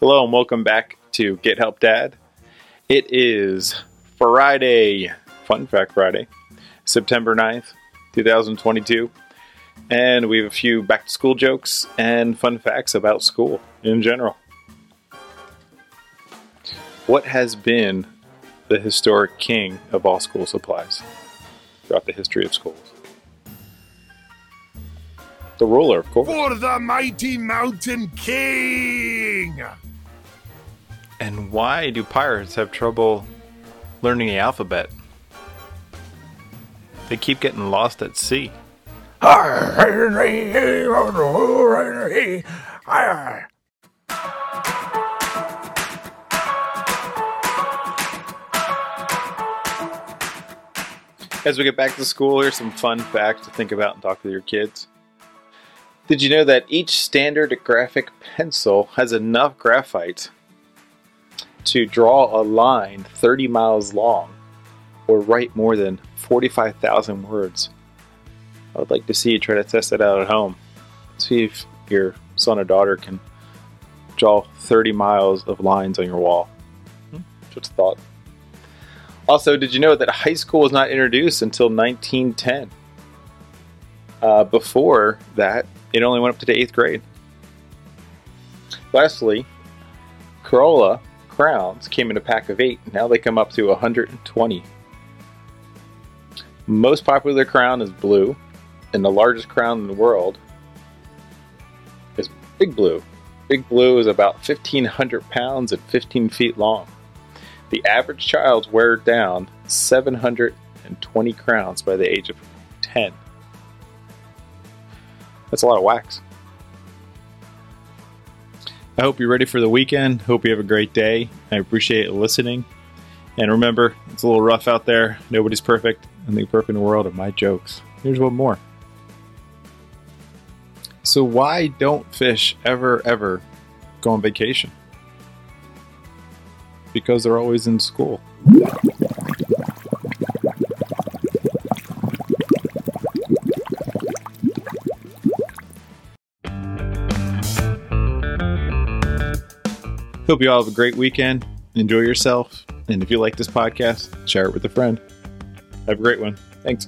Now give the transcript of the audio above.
Hello and welcome back to Get Help Dad. It is Friday, Fun Fact Friday, September 9th, 2022. And we have a few back to school jokes and fun facts about school in general. What has been the historic king of all school supplies throughout the history of schools? The ruler, of course. For the mighty mountain king! And why do pirates have trouble learning the alphabet? They keep getting lost at sea. As we get back to school, here's some fun facts to think about and talk with your kids. Did you know that each standard graphite pencil has enough graphite to draw a line 30 miles long or write more than 45,000 words? I would like to see you try to test that out at home. See if your son or daughter can draw 30 miles of lines on your wall. Hmm, Just a thought. Also, did you know that high school was not introduced until 1910? Uh, before that, it only went up to the eighth grade. Lastly, Crayola crowns came in a pack of eight. Now they come up to 120. Most popular crown is blue, and the largest crown in the world is Big Blue. Big Blue is about 1,500 pounds and 15 feet long. The average child wears down 720 crowns by the age of 10. That's a lot of wax. I hope you're ready for the weekend. Hope you have a great day. I appreciate listening. And remember, it's a little rough out there. Nobody's perfect. And the perfect world are my jokes. Here's one more. So, why don't fish ever, ever go on vacation? Because they're always in school. Hope you all have a great weekend. Enjoy yourself. And if you like this podcast, share it with a friend. Have a great one. Thanks.